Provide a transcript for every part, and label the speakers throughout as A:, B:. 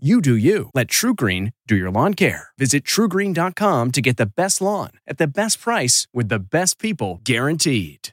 A: You do you. Let TruGreen do your lawn care. Visit trugreen.com to get the best lawn at the best price with the best people guaranteed.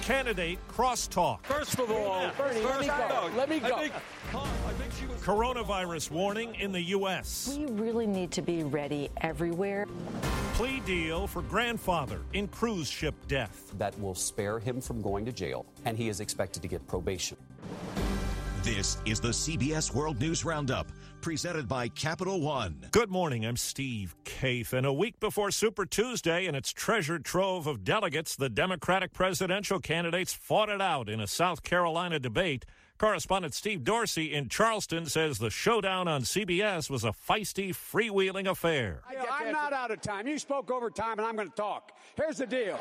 B: Candidate crosstalk.
C: First of all, Bernie, let me go. Let me go.
B: I think, I think she was coronavirus warning in the U.S.
D: We really need to be ready everywhere.
B: Plea deal for grandfather in cruise ship death.
E: That will spare him from going to jail, and he is expected to get probation.
F: This is the CBS World News Roundup, presented by Capital One.
B: Good morning. I'm Steve Kathan. And a week before Super Tuesday and its treasure trove of delegates, the Democratic presidential candidates fought it out in a South Carolina debate. Correspondent Steve Dorsey in Charleston says the showdown on CBS was a feisty, freewheeling affair.
C: I'm not out of time. You spoke over time, and I'm going to talk. Here's the deal.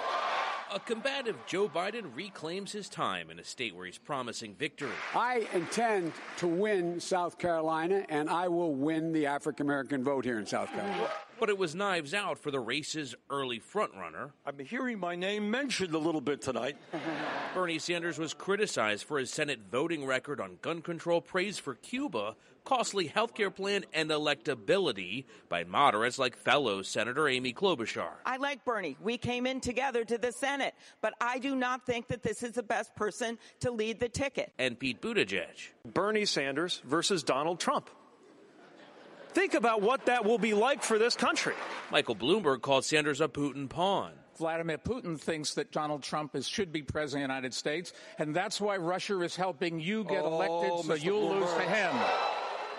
G: A combative Joe Biden reclaims his time in a state where he's promising victory.
C: I intend to win South Carolina, and I will win the African American vote here in South Carolina.
G: But it was knives out for the race's early frontrunner.
H: I'm hearing my name mentioned a little bit tonight.
G: Bernie Sanders was criticized for his Senate voting record on gun control, praise for Cuba, costly health care plan, and electability by moderates like fellow Senator Amy Klobuchar.
I: I like Bernie. We came in together to the Senate, but I do not think that this is the best person to lead the ticket.
G: And Pete Buttigieg.
H: Bernie Sanders versus Donald Trump. Think about what that will be like for this country.
G: Michael Bloomberg called Sanders a Putin pawn.
J: Vladimir Putin thinks that Donald Trump is, should be president of the United States, and that's why Russia is helping you get
H: Oh,
J: elected so
H: Mr.
J: you'll lose to him.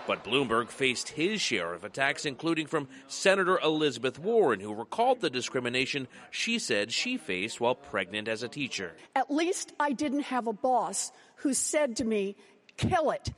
G: But Bloomberg faced his share of attacks, including from Senator Elizabeth Warren, who recalled the discrimination she said she faced while pregnant as a teacher.
K: At least I didn't have a boss who said to me, kill it.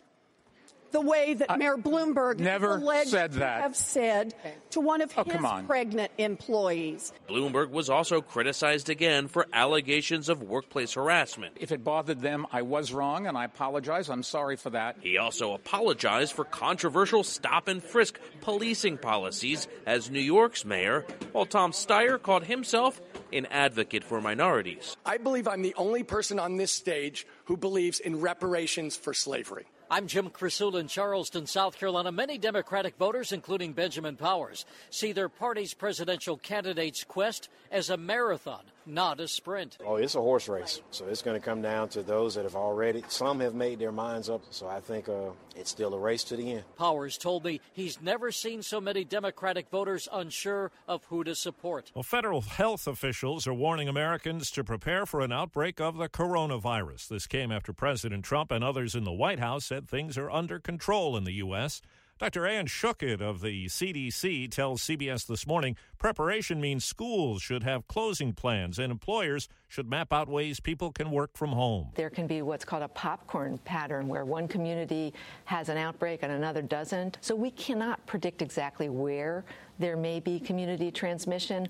K: The way that Mayor Bloomberg
J: never
K: is alleged
J: said
K: to
J: that.
K: have said to one of
J: Oh,
K: his
J: on.
K: pregnant employees.
G: Bloomberg was also criticized again for allegations of workplace harassment.
J: If it bothered them, I was wrong, and I apologize. I'm sorry for that.
G: He also apologized for controversial stop and frisk policing policies as New York's mayor, while Tom Steyer called himself an advocate for minorities.
L: I believe I'm the only person on this stage who believes in reparations for slavery.
M: I'm Jim Krasula in Charleston, South Carolina. Many Democratic voters, including Benjamin Powers, see their party's presidential candidate's quest as a marathon, not a sprint.
N: Oh, it's a horse race. So it's going to come down to those that have already, some have made their minds up. So I think uh, it's still a race to the end.
M: Powers told me he's never seen so many Democratic voters unsure of who to support.
B: Well, federal health officials are warning Americans to prepare for an outbreak of the coronavirus. This came after President Trump and others in the White House said things are under control in the U.S. Dr. Anne Schuchat of the CDC tells CBS This Morning preparation means schools should have closing plans and employers should map out ways people can work from home.
D: There can be what's called a popcorn pattern where one community has an outbreak and another doesn't. So we cannot predict exactly where there may be community transmission.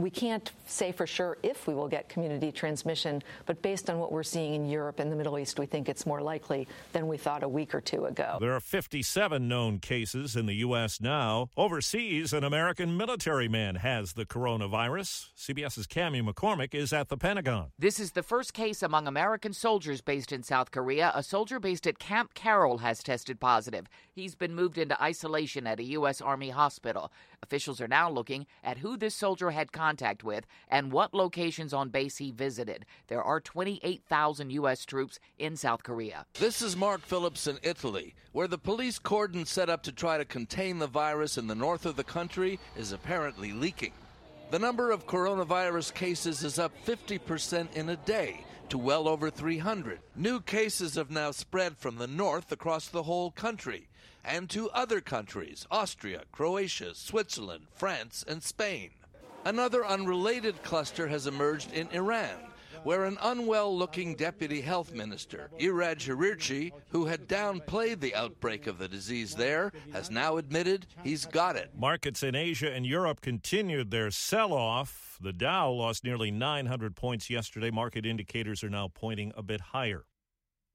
D: We can't say for sure if we will get community transmission, but based on what we're seeing in Europe and the Middle East, we think it's more likely than we thought a week or two ago.
B: There are 57 known cases in the U.S. now. Overseas, an American military man has the coronavirus. CBS's Cami McCormick is at the Pentagon.
O: This is the first case among American soldiers based in South Korea. A soldier based at Camp Carroll has tested positive. He's been moved into isolation at a U.S. Army hospital. Officials are now looking at who this soldier had contact with and what locations on base he visited. There are 28,000 U.S. troops in South Korea.
P: This is Mark Phillips in Italy, where the police cordon set up to try to contain the virus in the north of the country is apparently leaking. The number of coronavirus cases is up 50% in a day. to well over 300. New cases have now spread from the north across the whole country and to other countries Austria, Croatia, Switzerland, France, and Spain. Another unrelated cluster has emerged in Iran, where an unwell looking deputy health minister, Iraj Harirchi, who had downplayed the outbreak of the disease there, has now admitted he's got it.
B: Markets in Asia and Europe continued their sell off. The Dow lost nearly 900 points yesterday. Market indicators are now pointing a bit higher.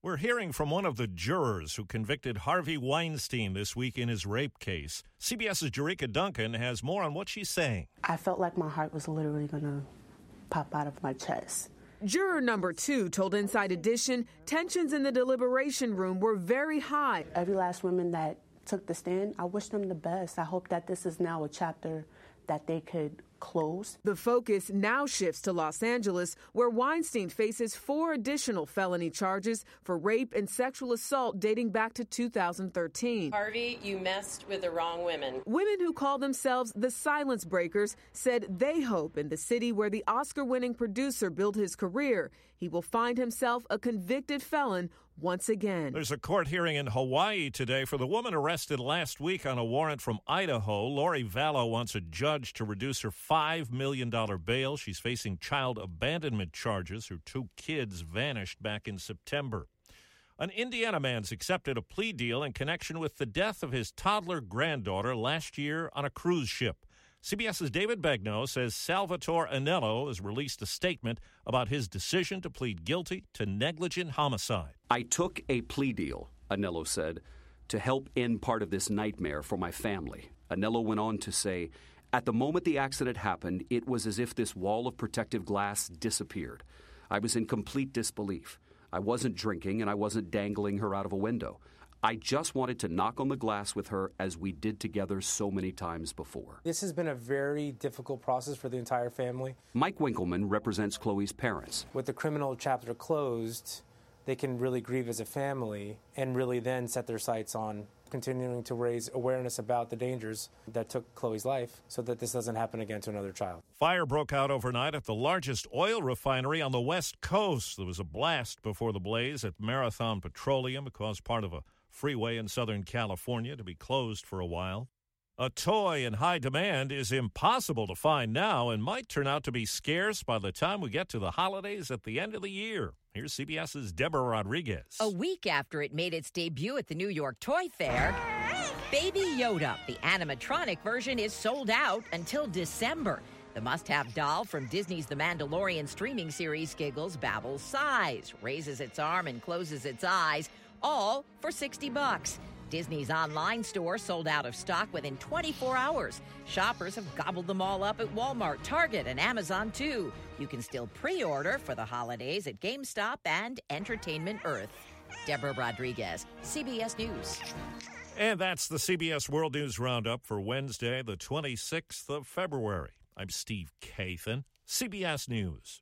B: We're hearing from one of the jurors who convicted Harvey Weinstein this week in his rape case. CBS's Jericka Duncan has more on what she's saying.
Q: I felt like my heart was literally going to pop out of my chest.
R: Juror number two told Inside Edition tensions in the deliberation room were very high.
Q: Every last woman that took the stand, I wish them the best. I hope that this is now a chapter that they could close.
R: The focus now shifts to Los Angeles, where Weinstein faces four additional felony charges for rape and sexual assault dating back to 2013.
S: Harvey, you messed with the wrong women.
R: Women who call themselves the Silence Breakers said they hope in the city where the Oscar winning producer built his career, he will find himself a convicted felon once again.
B: There's a court hearing in Hawaii today for the woman arrested last week on a warrant from Idaho. Lori Vallow wants a judge to reduce her $5 million bail. She's facing child abandonment charges. Her two kids vanished back in September. An Indiana man's accepted a plea deal in connection with the death of his toddler granddaughter last year on a cruise ship. CBS's David Begnaud says Salvatore Anello has released a statement about his decision to plead guilty to negligent homicide.
T: I took a plea deal, Anello said, to help end part of this nightmare for my family. Anello went on to say, At the moment the accident happened, it was as if this wall of protective glass disappeared. I was in complete disbelief. I wasn't drinking and I wasn't dangling her out of a window. I just wanted to knock on the glass with her as we did together so many times before.
U: This has been a very difficult process for the entire family.
T: Mike Winkleman represents Chloe's parents.
U: With the criminal chapter closed, they can really grieve as a family and really then set their sights on continuing to raise awareness about the dangers that took Chloe's life so that this doesn't happen again to another child.
B: Fire broke out overnight at the largest oil refinery on the West Coast. There was a blast before the blaze at Marathon Petroleum. It caused part of a freeway in Southern California to be closed for a while. A toy in high demand is impossible to find now and might turn out to be scarce by the time we get to the holidays at the end of the year. Here's CBS's Deborah Rodriguez.
V: A week after it made its debut at the New York Toy Fair, Baby Yoda, the animatronic version, is sold out until December. The must have doll from Disney's The Mandalorian streaming series giggles babbles sighs, raises its arm, and closes its eyes all for 60 bucks. Disney's online store sold out of stock within 24 hours. Shoppers have gobbled them all up at Walmart, Target, and Amazon too. You can still pre-order for the holidays at GameStop and Entertainment Earth. Deborah Rodriguez, CBS News.
B: And that's the CBS World News Roundup for Wednesday, the 26th of February. I'm Steve Kathan, CBS News.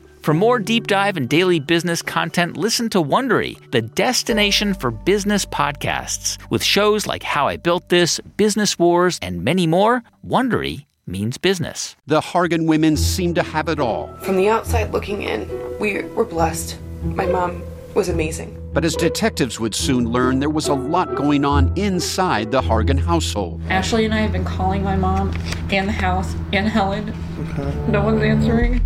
W: For more deep dive and daily business content, listen to Wondery, the destination for business podcasts. With shows like How I Built This, Business Wars, and many more, Wondery means business.
X: The Hargan women seem to have it all.
Y: From the outside looking in, we were blessed. My mom was amazing.
X: But as detectives would soon learn, there was a lot going on inside the Hargan household.
Z: Ashley and I have been calling my mom and the house and Helen. Okay. No one's answering.